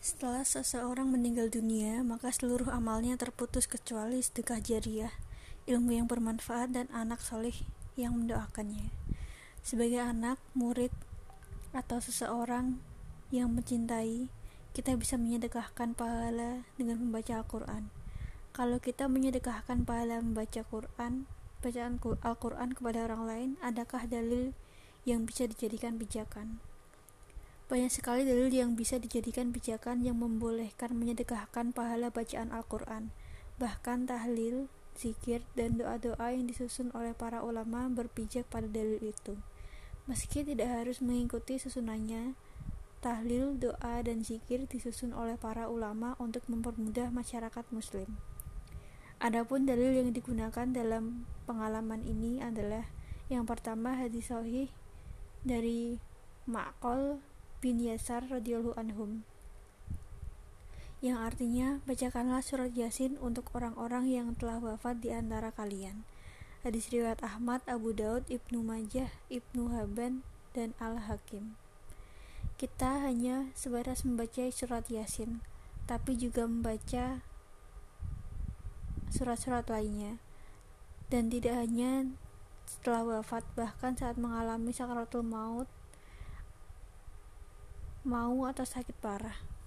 Setelah seseorang meninggal dunia, maka seluruh amalnya terputus kecuali sedekah jariah, ilmu yang bermanfaat, dan anak soleh yang mendoakannya. Sebagai anak, murid, atau seseorang yang mencintai, kita bisa menyedekahkan pahala dengan membaca Al-Quran. Kalau kita menyedekahkan pahala membaca Quran, bacaan Al-Quran kepada orang lain, adakah dalil yang bisa dijadikan pijakan? Banyak sekali dalil yang bisa dijadikan pijakan yang membolehkan menyedekahkan pahala bacaan Al-Quran. Bahkan tahlil, zikir, dan doa-doa yang disusun oleh para ulama berpijak pada dalil itu. Meski tidak harus mengikuti susunannya, tahlil, doa, dan zikir disusun oleh para ulama untuk mempermudah masyarakat muslim. Adapun dalil yang digunakan dalam pengalaman ini adalah yang pertama hadis sahih dari Ma'qal bin Yasar radhiyallahu anhum yang artinya bacakanlah surat Yasin untuk orang-orang yang telah wafat di antara kalian. Hadis riwayat Ahmad, Abu Daud, Ibnu Majah, Ibnu Haban, dan Al-Hakim. Kita hanya sebatas membaca surat Yasin, tapi juga membaca surat-surat lainnya. Dan tidak hanya setelah wafat, bahkan saat mengalami sakaratul maut mau atau sakit parah.